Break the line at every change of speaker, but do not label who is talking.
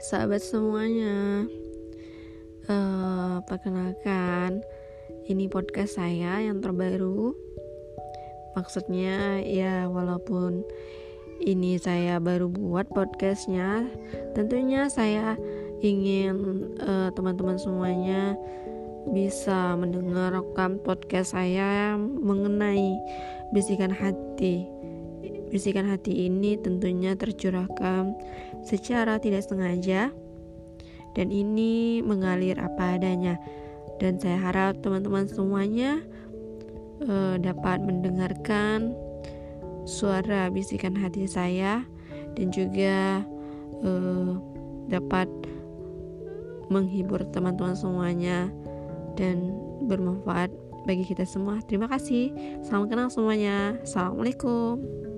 sahabat semuanya. Uh, Perkenalkan Ini podcast saya yang terbaru. Maksudnya ya walaupun ini saya baru buat podcastnya Tentunya saya ingin teman teman-teman semuanya bisa mendengar rekam podcast saya mengenai bisikan hati Bisikan hati ini tentunya tercurahkan secara tidak sengaja dan ini mengalir apa adanya. Dan saya harap teman-teman semuanya uh, dapat mendengarkan suara bisikan hati saya dan juga uh, dapat menghibur teman-teman semuanya dan bermanfaat bagi kita semua. Terima kasih. Salam kenal semuanya. Assalamualaikum.